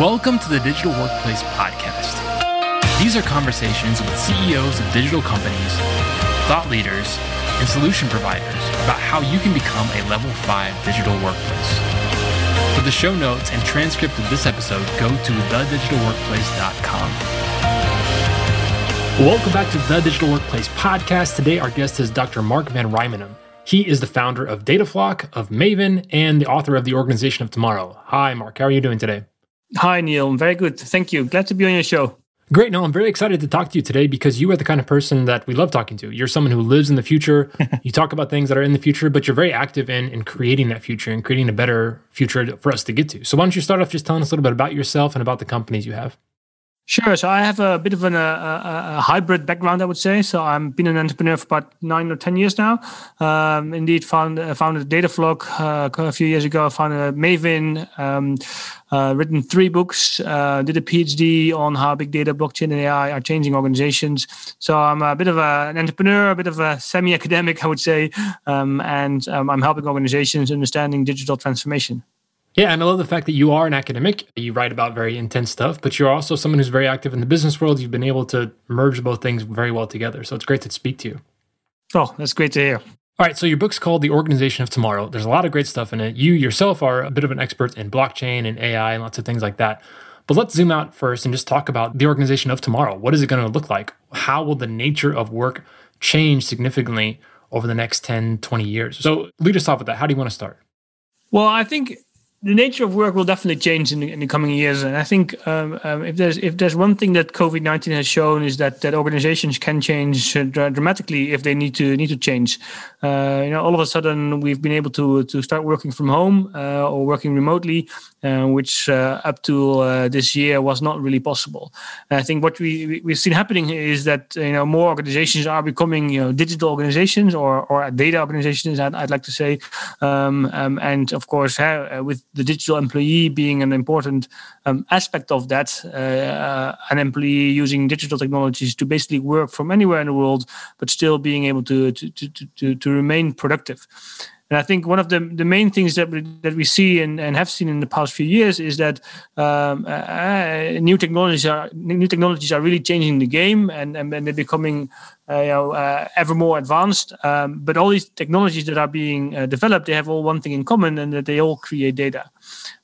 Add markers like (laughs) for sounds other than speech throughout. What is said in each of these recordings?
Welcome to the Digital Workplace Podcast. These are conversations with CEOs of digital companies, thought leaders, and solution providers about how you can become a level 5 digital workplace. For the show notes and transcript of this episode, go to thedigitalworkplace.com. Welcome back to the Digital Workplace Podcast. Today, our guest is Dr. Mark Van Rijmenam. He is the founder of Datafloq, of Mavin, and the author of The Organization of Tomorrow. Hi, Mark. How are you doing today? Hi, Neil. I'm very good. Thank you. Glad to be on your show. Great. No, I'm very excited to talk to you today because you are the kind of person that we love talking to. You're someone who lives in the future. (laughs) you talk about things that are in the future, but you're very active in, in creating that future and creating a better future for us to get to. So, why don't you start off just telling us a little bit about yourself and about the companies you have? Sure. So I have a bit of an, a, a, a, hybrid background, I would say. So I've been an entrepreneur for about nine or ten years now. Um, indeed, found, uh, founded Datafloq uh, a few years ago. Founded Mavin. Um, uh, written three books. Uh, did a PhD on how big data, blockchain, and AI are changing organizations. So I'm a bit of a, an entrepreneur, a bit of a semi-academic, I would say, um, and um, I'm helping organizations understanding digital transformation. Yeah, and I love the fact that you are an academic. You write about very intense stuff, but you're also someone who's very active in the business world. You've been able to merge both things very well together. So it's great to speak to you. Oh, that's great to hear. All right, so your book's called The Organization of Tomorrow. There's a lot of great stuff in it. You yourself are a bit of an expert in blockchain and AI and lots of things like that. But let's zoom out first and just talk about the organization of tomorrow. What is it going to look like? How will the nature of work change significantly over the next 10, 20 years? So lead us off with that. How do you want to start? Well, I think the nature of work will definitely change in the, in the coming years, and I think um, um, if there's if there's one thing that COVID nineteen has shown is that that organizations can change dramatically if they need to need to change. Uh, you know, all of a sudden we've been able to to start working from home uh, or working remotely, uh, which uh, up to uh, this year was not really possible. And I think what we we've seen happening is that you know more organizations are becoming you know digital organizations or or data organizations. I'd, I'd like to say, um, um, and of course with the digital employee being an important um, aspect of that, uh, uh, an employee using digital technologies to basically work from anywhere in the world, but still being able to to to to, to remain productive. And I think one of the, the main things that we, that we see and, and have seen in the past few years is that um, uh, uh new technologies are new technologies are really changing the game and, and, and they're becoming uh, you know, uh, ever more advanced. Um, but all these technologies that are being uh, developed, they have all one thing in common, and that they all create data.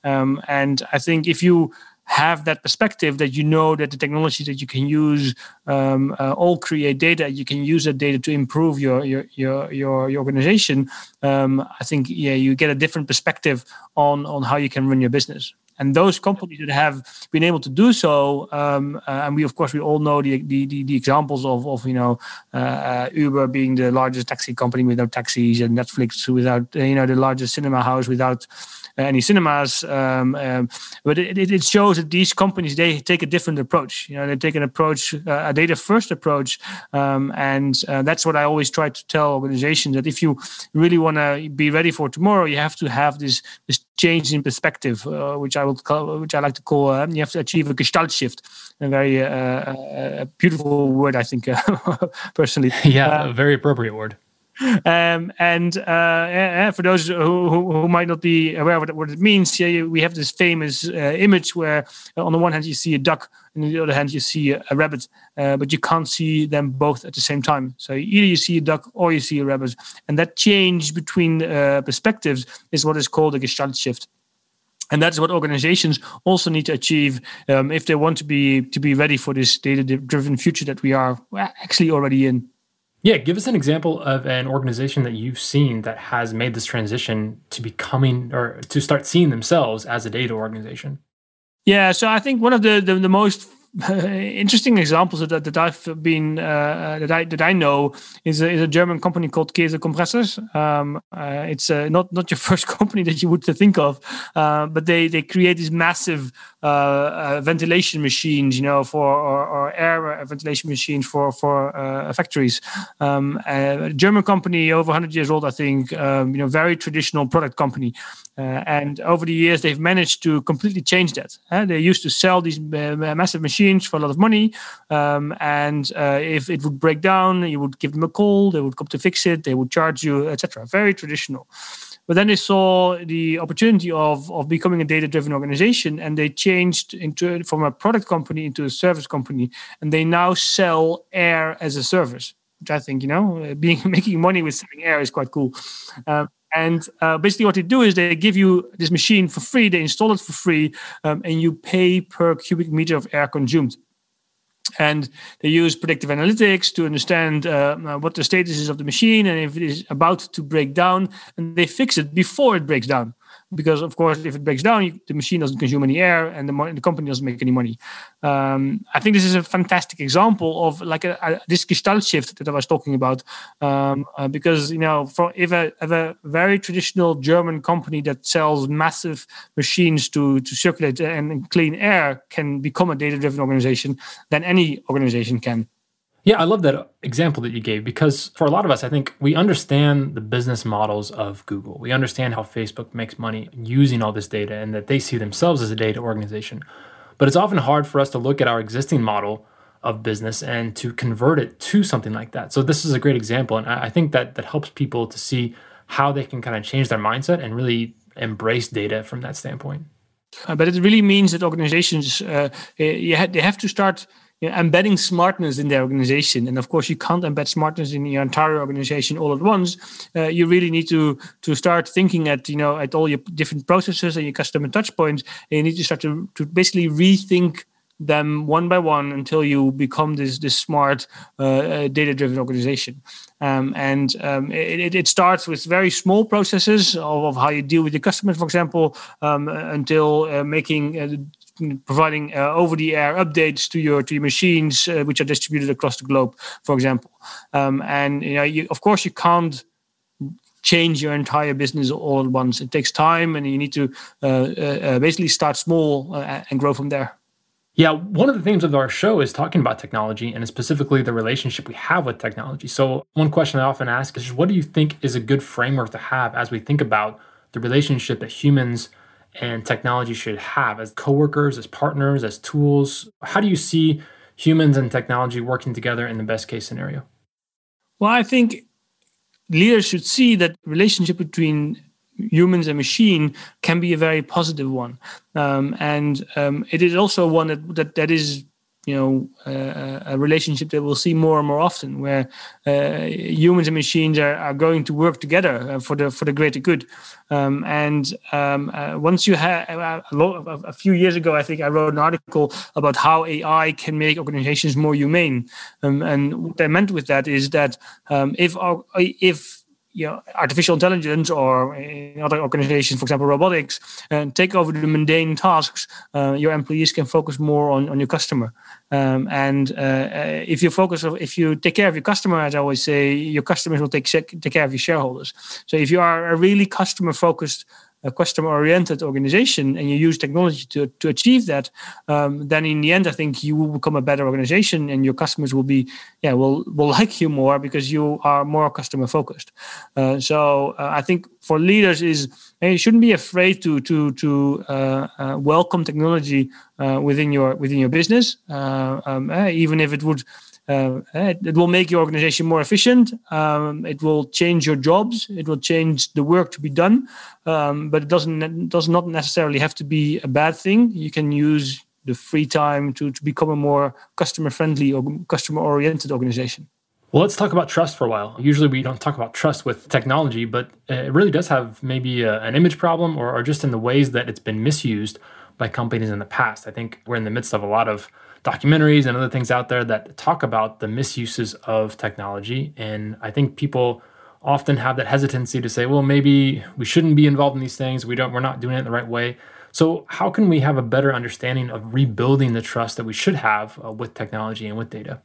Um, and I think if you have that perspective that you know that the technology that you can use um, uh, all create data you can use that data to improve your your your your, your organization um, i think yeah you get a different perspective on on how you can run your business and those companies that have been able to do so, um, uh, and we of course we all know the the, the, the examples of of you know uh, uh Uber being the largest taxi company without taxis, and Netflix without uh, you know the largest cinema house without any cinemas. Um, um, but it, it, shows that these companies they take a different approach. You know, they take an approach, uh, a data first approach, um, and uh, that's what I always try to tell organizations that if you really want to be ready for tomorrow, you have to have this this change in perspective, uh, which I would call, which I like to call, uh, you have to achieve a gestalt shift. A very uh, beautiful word, I think, (laughs) personally. Yeah, a very appropriate word. Um, and uh, for those who, who, who, might not be aware of what it means, we have this famous uh, image where, uh, on the one hand, you see a duck, and on the other hand, you see a, a rabbit, uh, but you can't see them both at the same time. So either you see a duck or you see a rabbit, and that change between uh, perspectives is what is called a gestalt shift. And that's what organizations also need to achieve um, if they want to be to be ready for this data driven future that we are actually already in yeah, give us an example of an organization that you've seen that has made this transition to becoming or to start seeing themselves as a data organization. Yeah, so I think one of the the, the most (laughs) interesting examples that, that I've been uh, uh, that I that I know is a, is a German company called Kaeser Kompressors. Um, uh, it's uh, not not your (laughs) first company that you would think of, uh, but they they create these massive uh, ventilation machines, you know, for or, or air ventilation machines for for factories. Um, a German company, over 100 years old, I think. Um, you know, very traditional product company, and over the years they've managed to completely change that. they used to sell these massive machines machines for a lot of money. Um, and uh, if it would break down, you would give them a call. They would come to fix it. They would charge you, etc. Very traditional. but then they saw the opportunity of of becoming a data driven organization, and they changed into from a product company into a service company, and they now sell air as a service, which I think you know being (laughs) making money with selling air is quite cool. Um, and uh, basically, what they do is they give you this machine for free, they install it for free, um, and you pay per cubic meter of air consumed. And they use predictive analytics to understand uh, uh, what the status is of the machine and if it is about to break down, and they fix it before it breaks down because of course if it breaks down you, the machine doesn't consume any air and the, the company doesn't make any money. Um, i think this is a fantastic example of like a, a this gestalt shift that i was talking about. Um, uh, because you know for if a, if a very traditional german company that sells massive machines to to circulate and clean air can become a data driven organization then any organization can yeah, I love that example that you gave because for a lot of us, I think we understand the business models of Google. We understand how Facebook makes money using all this data and that they see themselves as a data organization. But it's often hard for us to look at our existing model of business and to convert it to something like that. So this is a great example. And I think that that helps people to see how they can kind of change their mindset and really embrace data from that standpoint. Uh, but it really means that organizations, uh, ha- they have to start you know, embedding smartness in their organization. And of course, you can't embed smartness in your entire organization all at once. Uh, you really need to to start thinking at you know at all your different processes and your customer touch points. And you need to start to, to basically rethink them one by one until you become this this smart uh, uh data driven organization um, and um, it, it, starts with very small processes of, of, how you deal with your customers for example um, until uh, making uh, providing uh, over-the-air updates to your to your machines, uh, which are distributed across the globe, for example. Um, and you know, you, of course, you can't change your entire business all at once. It takes time, and you need to uh, uh basically start small uh, and grow from there. Yeah, one of the themes of our show is talking about technology and specifically the relationship we have with technology. So, one question I often ask is what do you think is a good framework to have as we think about the relationship that humans and technology should have as coworkers, as partners, as tools? How do you see humans and technology working together in the best case scenario? Well, I think leaders should see that relationship between humans and machine can be a very positive one, um, and um, it is also one that, that that is you know uh, a relationship that we'll see more and more often where uh, humans and machines are, are going to work together uh, for the for the greater good. Um, and um, uh, once you have uh, a, a, few years ago i think i wrote an article about how ai can make organizations more humane. Um, and what i meant with that is that um, if if you know, artificial intelligence or in other organizations, for example, robotics, and take over the mundane tasks, uh, your employees can focus more on, on your customer. Um, and uh, uh if you focus, if you take care of your customer, as I always say, your customers will take take care of your shareholders. So if you are a really customer focused a customer oriented organization and you use technology to, to achieve that um, then in the end i think you will become a better organization and your customers will be yeah will will like you more because you are more customer focused uh, so uh, i think for leaders is you shouldn't be afraid to to to uh, uh welcome technology uh, within your within your business. Uh, um, eh, even if it would uh, it will make your organization more efficient. Um, it will change your jobs. It will change the work to be done. Um, but it doesn't does not necessarily have to be a bad thing. You can use the free time to, to become a more customer friendly or customer oriented organization. Well, let's talk about trust for a while. Usually we don't talk about trust with technology, but it really does have maybe a, an image problem or, or just in the ways that it's been misused by companies in the past. I think we're in the midst of a lot of documentaries and other things out there that talk about the misuses of technology. And I think people often have that hesitancy to say, well, maybe we shouldn't be involved in these things. We don't, we're not doing it the right way. So, how can we have a better understanding of rebuilding the trust that we should have uh, with technology and with data?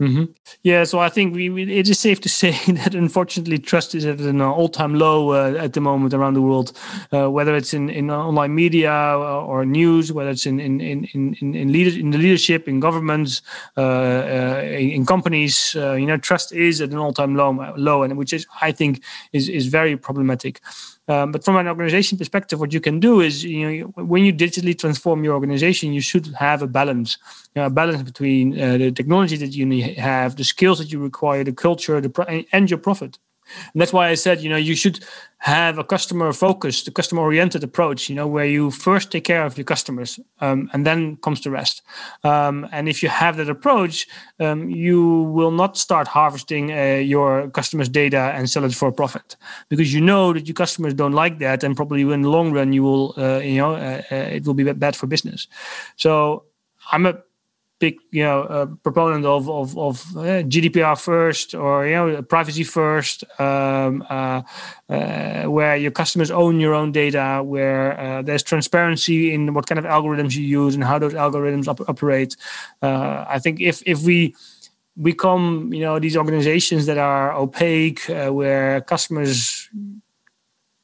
Mm-hmm. Yeah, so I think we, we, it is safe to (laughs) say that unfortunately trust is at an all-time low uh, at the moment around the world, uh, whether it's in, in online media or news, whether it's in in in in in, leader, in the leadership, in governments, uh, uh in, companies. Uh, you know, trust is at an all-time low, low, and which is I think is is very problematic. Um, but from an organization perspective, what you can do is, you know, when you digitally transform your organization, you should have a balance, you know, a balance between uh, the technology that you have, the skills that you require, the culture, the pro- and your profit. And that's why I said, you know, you should have a customer focused, a customer oriented approach, you know, where you first take care of your customers um, and then comes the rest. Um, and if you have that approach, um, you will not start harvesting uh, your customers' data and sell it for profit because you know that your customers don't like that. And probably in the long run, you will, uh, you know, uh, uh it will be bad for business. So I'm a big you know uh, proponent of of, of uh, GDPR first or you know privacy first, um, uh, uh, where your customers own your own data, where uh, there's transparency in what kind of algorithms you use and how those algorithms op- operate. I think if if we become you know these organizations that are opaque, where customers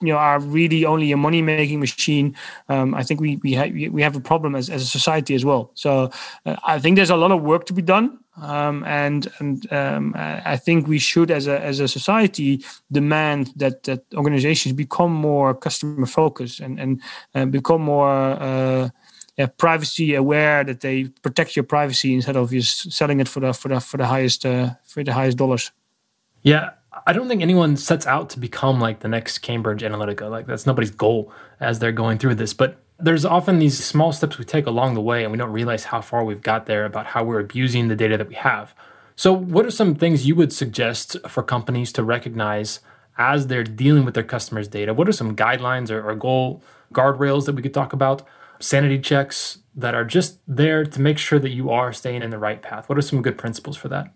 you know are really only a money making machine. Um, i think we we, ha- we have a problem as, as a society as well. So uh, i think there's a lot of work to be done. Um, and and um, i think we should as a as a society demand that that organizations become more customer focused and and uh, become more uh, yeah, privacy aware that they protect your privacy instead of just selling it for the for the for the highest uh, for the highest dollars. Yeah I don't think anyone sets out to become like the next Cambridge Analytica. Like that's nobody's goal as they're going through this. But there's often these small steps we take along the way and we don't realize how far we've got there about how we're abusing the data that we have. So, what are some things you would suggest for companies to recognize as they're dealing with their customers' data? What are some guidelines or, or goal guardrails that we could talk about? Sanity checks that are just there to make sure that you are staying in the right path. What are some good principles for that?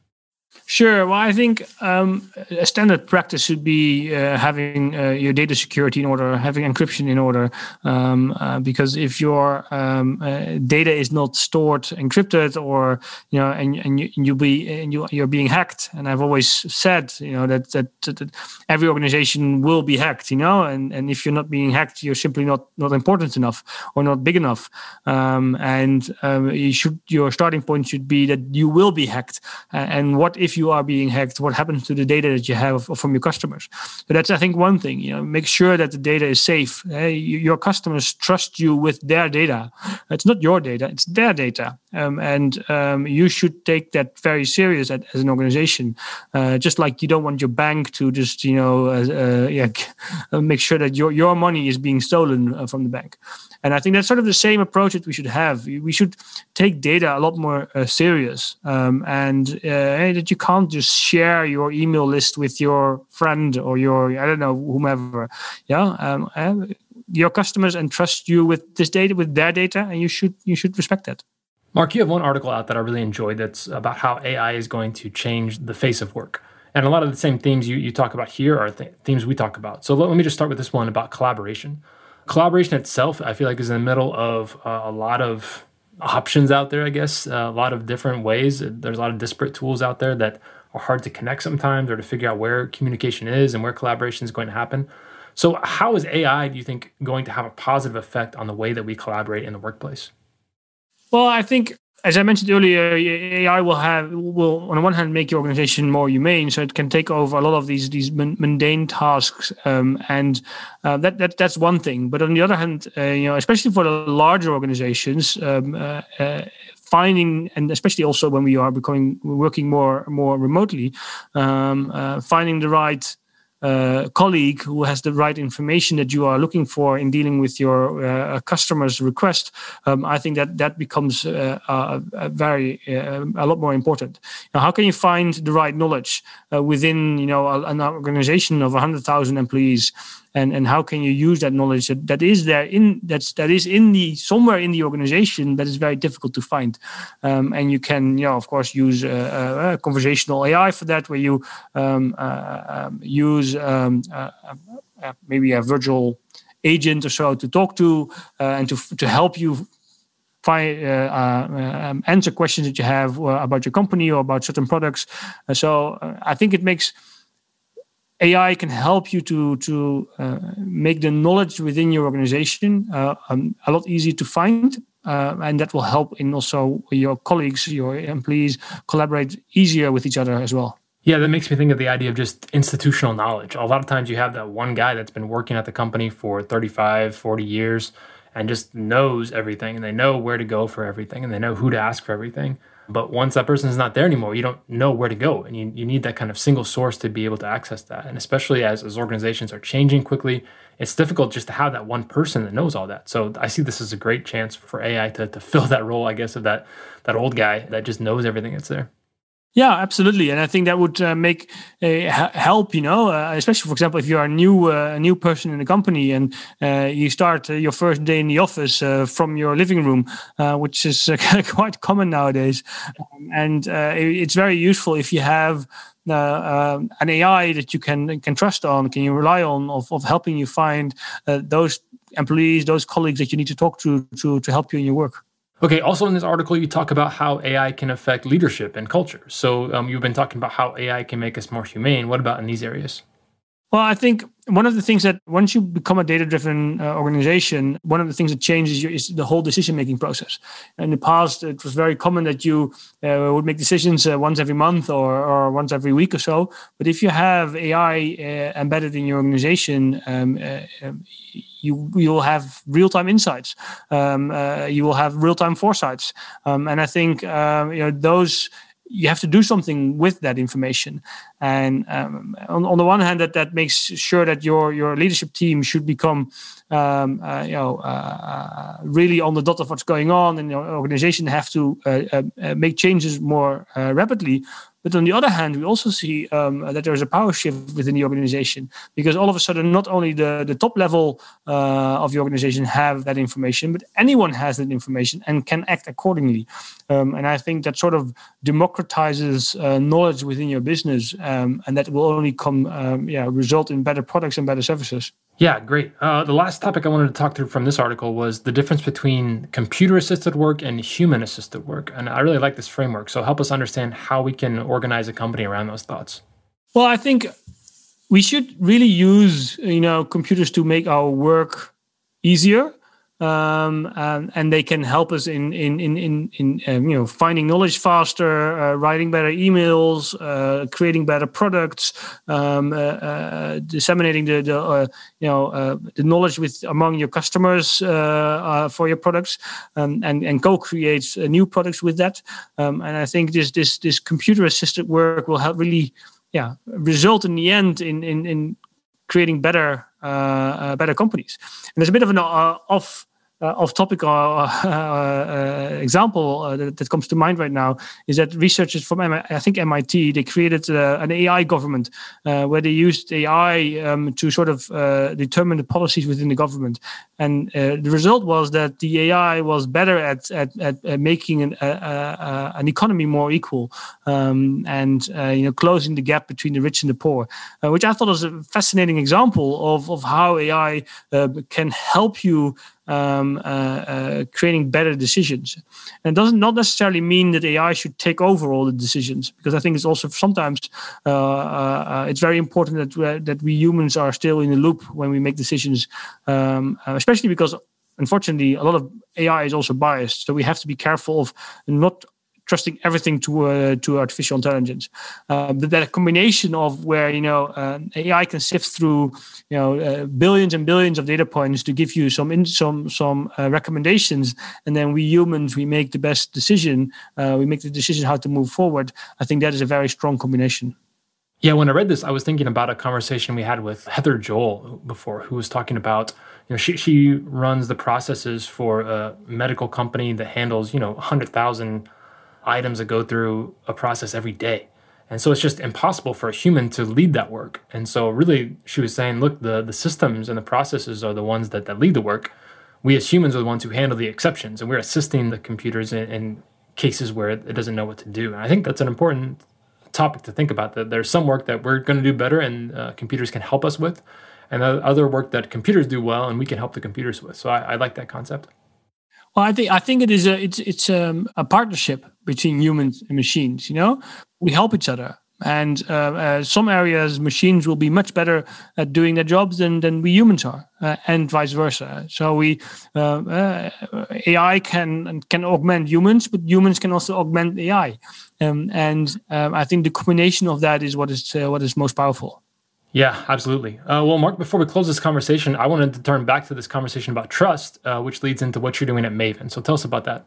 Sure. Well, I think um, a standard practice should be uh, having uh, your data security in order, having encryption in order, um, uh, because if your um, uh, data is not stored encrypted, or you know, and and you you be and you you're being hacked, and I've always said, you know, that, that that every organization will be hacked, you know, and and if you're not being hacked, you're simply not not important enough or not big enough, um, and um, you should your starting point should be that you will be hacked, and what if you are being hacked, what happens to the data that you have from your customers. So that's, I think, one thing. You know, make sure that the data is safe. Hey, your customers trust you with their data. It's not your data; it's their data, um, and um, you should take that very serious as, as an organization. Uh, just like you don't want your bank to just, you know, uh, uh, yeah, (laughs) make sure that your your money is being stolen uh, from the bank. And I think that's sort of the same approach that we should have. We should take data a lot more uh, serious, um, and uh, that you can't just share your email list with your friend or your I don't know whomever. Yeah, um, uh, your customers entrust you with this data, with their data, and you should you should respect that. Mark, you have one article out that I really enjoyed that's about how AI is going to change the face of work. And a lot of the same themes you, you talk about here are th- themes we talk about. So let, let me just start with this one about collaboration collaboration itself, I feel like, is in the middle of uh, a lot of options out there, I guess, uh, a lot of different ways. There's a lot of disparate tools out there that are hard to connect sometimes or to figure out where communication is and where collaboration is going to happen. So, how is AI, do you think, going to have a positive effect on the way that we collaborate in the workplace? Well, I think as I mentioned earlier, AI will have will on the one hand make your organization more humane, so it can take over a lot of these these mundane tasks, um, and uh, that that that's one thing. But on the other hand, uh, you know, especially for the larger organizations, um, uh, uh finding and especially also when we are becoming working more more remotely, um, uh, finding the right uh, colleague who has the right information that you are looking for in dealing with your uh, customer's request, um, I think that that becomes uh, a, a very uh, a lot more important. Now, how can you find the right knowledge uh, within you know an organization of 100,000 employees? And and how can you use that knowledge that, that is there in that's that is in the somewhere in the organization that is very difficult to find? Um, and you can you know of course use a, uh, uh, conversational ai for that where you um, uh, um, use um, uh, maybe a virtual agent or so to talk to and to to help you find, um, answer questions that you have about your company or about certain products. So i think it makes AI can help you to to uh, make the knowledge within your organization uh, um, a lot easier to find, uh, and that will help in also your colleagues, your employees collaborate easier with each other as well. Yeah, that makes me think of the idea of just institutional knowledge. A lot of times you have that one guy that's been working at the company for 35, 40 years and just knows everything and they know where to go for everything and they know who to ask for everything. But once that person is not there anymore, you don't know where to go. And you, you need that kind of single source to be able to access that. And especially as, as organizations are changing quickly, it's difficult just to have that one person that knows all that. So I see this as a great chance for AI to, to (laughs) fill that role, I guess, of that that old guy that just knows everything that's there. Yeah, absolutely, and I think that would uh, make uh, help. You know, uh, especially for example, if you are a new uh, a new person in the company and uh, you start uh, your first day in the office from your living room, which is (laughs) quite common nowadays, um, and it's very useful if you have uh, an AI that you can can trust on, can you rely on, of, of helping you find uh, those employees, those colleagues that you need to talk to to to help you in your work. Okay. Also, in this article, you talk about how AI can affect leadership and culture. So um, you've been talking about how AI can make us more humane. What about in these areas? Well, I think one of the things that once you become a data driven uh, organization, one of the things that changes is the whole decision making process. In the past, it was very common that you uh, would make decisions uh, once every month or, or once every week or so. But if you have AI uh, embedded in your organization, um, uh, um, you you will have real time insights. Um, uh, you will have real time foresights, um, and I think um, you know those you have to do something with that information. And um, on, on the one hand, that that makes sure that your your leadership team should become um, uh, you know uh, uh really on the dot of what's going on, and your organization have to uh, uh, uh make changes more rapidly. But on the other hand, we also see um, that there is a power shift within the organization because all of a sudden, not only the, the top level uh, of the organization have that information, but anyone has that information and can act accordingly. Um, and I think that sort of democratizes uh, knowledge within your business, um, and that will only come, um, yeah, result in better products and better services. Yeah, great. Uh, the last topic I wanted to talk through from this article was the difference between computer assisted work and human assisted work. And I really like this framework. So help us understand how we can organize a company around those thoughts. Well, I think we should really use you know computers to make our work easier um, and, and, they can help us in in in in, in um, you know finding knowledge faster, uh, writing better emails, uh, creating better products, um, uh, uh disseminating the, the uh, you know uh, the knowledge with among your customers for your products, um, and and co-create new products with that. Um, and I think this this this computer assisted work will help really yeah result in the end in in in creating better Eh, eh, better companies. And there's a bit of an off uh, off topic (laughs) uh, uh, example uh, that, that, comes to mind right now is that researchers from I think MIT they created uh, an AI government uh, where they used AI um, to sort of determine the policies within the government, and the result was that the AI was better at at, at making an, an economy more equal um, and you know closing the gap between the rich and the poor, which I thought was a fascinating example of of how AI can help you um, uh, uh, creating better decisions. And it doesn't not necessarily mean that AI should take over all the decisions, because I think it's also sometimes uh, uh, it's very important that that we humans are still in the loop when we make decisions, um, especially because unfortunately a lot of AI is also biased. So we have to be careful of not trusting everything to uh, to artificial intelligence. Uh, but that combination of where you know uh, AI can sift through you know uh, billions and billions of data points to give you some in, some some uh, recommendations, and then we humans we make the best decision. Uh, we make the decision how to move forward. I think that is a very strong combination. Yeah, when I read this, I was thinking about a conversation we had with Heather Joel before, who was talking about, you know, she, she runs the processes for a medical company that handles, you know, 100,000 items that go through a process every day. And so it's just impossible for a human to lead that work. And so really she was saying, look, the, the systems and the processes are the ones that, that lead the work. We as humans are the ones who handle the exceptions and we're assisting the computers in, in cases where it doesn't know what to do. And I think that's an important topic to think about that there's some work that we're going to do better and uh, computers can help us with and other work that computers do well and we can help the computers with. So I, I like that concept. Well, I think I think it is a it's it's um, a partnership between humans and machines. You know, we help each other, and uh, uh, some areas machines will be much better at doing their jobs than than we humans are, uh, and vice versa. So we uh, uh, AI can can augment humans, but humans can also augment AI, um, and um, I think the combination of that is what is uh, what is most powerful. Yeah, absolutely. Uh, well, Mark, before we close this conversation, I wanted to turn back to this conversation about trust, uh, which leads into what you're doing at Mavin. So tell us about that.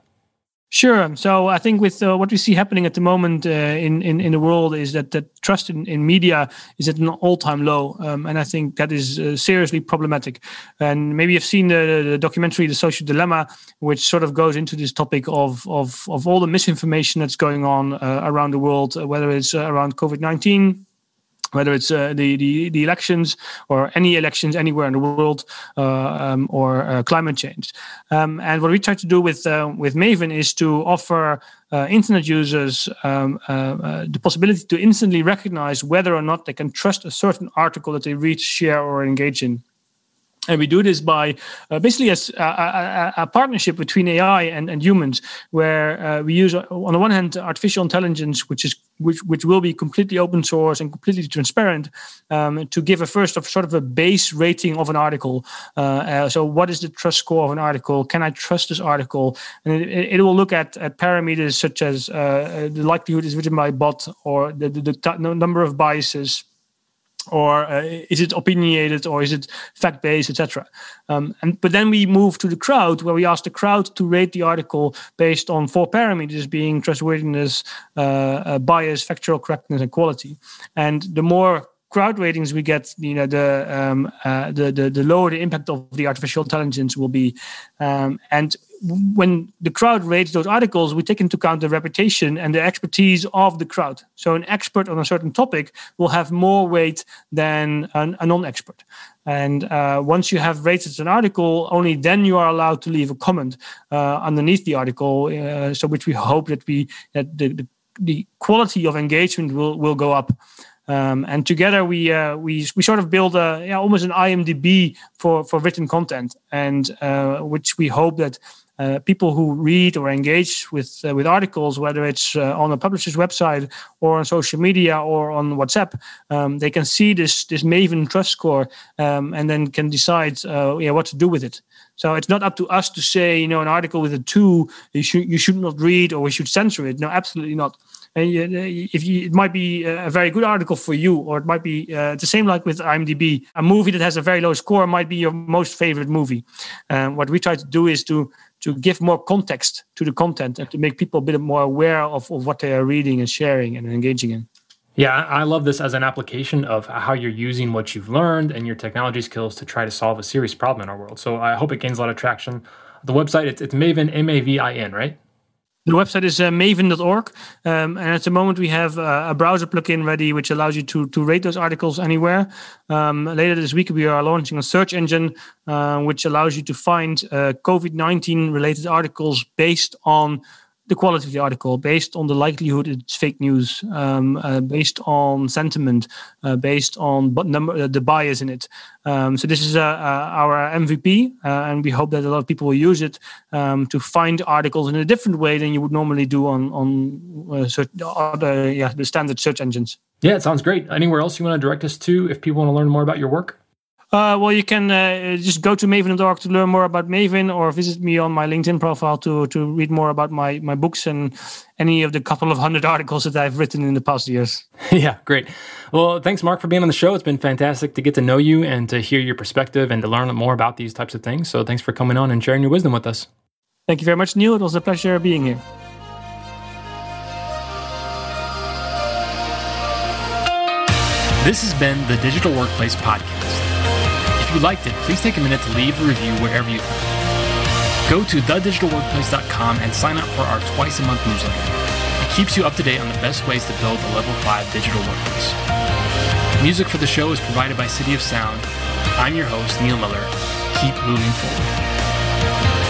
Sure. So I think with uh, what we see happening at the moment uh, in, in in the world is that that trust in, in media is at an all time low, um, and I think that is uh, seriously problematic. And maybe you've seen the, the, documentary "The Social Dilemma," which sort of goes into this topic of of of all the misinformation that's going on uh, around the world, uh, whether it's uh, around COVID nineteen whether it's uh, the, the, the elections or any elections anywhere in the world uh, um, or uh, climate change. Um, and what we try to do with uh, with Mavin is to offer uh, internet users um, uh, the possibility to instantly recognize whether or not they can trust a certain article that they read, share, or engage in. And we do this by uh, basically a, a, a, partnership between AI and, and humans, where uh, we use, on the one hand, artificial intelligence, which is which which will be completely open source and completely transparent, um, to give a first of sort of a base rating of an article. Uh, uh so, what is the trust score of an article? Can I trust this article? And it, it will look at, at parameters such as uh, the likelihood is written by a bot or the, the, the number of biases or uh, is it opinionated or is it fact based etc um, and but then we move to the crowd where we ask the crowd to rate the article based on four parameters being trustworthiness uh, uh, bias factual correctness and quality and the more crowd ratings we get, you know, the um, uh, the, the, the lower the impact of the artificial intelligence will be. Um, and when the crowd rates those articles, we take into account the reputation and the expertise of the crowd. So an expert on a certain topic will have more weight than an, a non-expert. And uh, once you have rated an article, only then you are allowed to leave a comment uh, underneath the article. Uh, so which we hope that we that the, the, the quality of engagement will will go up. Um, and together we uh, we we sort of build a yeah, almost an IMDb for for written content, and uh, which we hope that uh, people who read or engage with uh, with articles, whether it's uh, on a publisher's website or on social media or on WhatsApp, um, they can see this this Mavin trust score um, and then can decide uh, yeah what to do with it. So it's not up to us to say you know an article with a two you should you should not read or we should censor it. No, absolutely not and if you, it might be a very good article for you, or it might be uh, the same like with IMDb. A movie that has a very low score might be your most favorite movie. Um, what we try to do is to to give more context to the content and to make people a bit more aware of, of what they are reading and sharing and engaging in. Yeah, I love this as an application of how you're using what you've learned and your technology skills to try to solve a serious problem in our world. So I hope it gains a lot of traction. The website, it's, it's Mavin, M A V I N, right? The website is uh, mavin.org. Um, and at the moment, we have uh, a browser plugin ready, which allows you to, to rate those articles anywhere. Um, later this week, we are launching a search engine, uh, which allows you to find uh, COVID 19 related articles based on the quality of the article based on the likelihood it's fake news, um, uh, based on sentiment, uh, based on but number, uh, the bias in it. Um, so this is uh, uh, our MVP, uh, and we hope that a lot of people will use it um, to find articles in a different way than you would normally do on on certain other yeah the standard search engines. Yeah, it sounds great. Anywhere else you want to direct us to if people want to learn more about your work? Uh, well, you can uh, just go to Mavin.org to learn more about Mavin, or visit me on my LinkedIn profile to to read more about my my books and any of the couple of hundred (laughs) articles that I've written in the past years. (laughs) yeah, great. Well, thanks, Mark, for being on the show. It's been fantastic to get to know you and to hear your perspective and to learn more about these types of things. So, thanks for coming on and sharing your wisdom with us. Thank you very much, Neil. It was a pleasure being here. This has been the Digital Workplace Podcast. If you liked it, please take a minute to leave a review wherever you can. Go to thedigitalworkplace.com and sign up for our twice a month newsletter. It keeps you up to date on the best ways to build a level 5 digital workplace. Music for the show is provided by City of Sound. I'm your host, Neil Miller. Keep moving forward.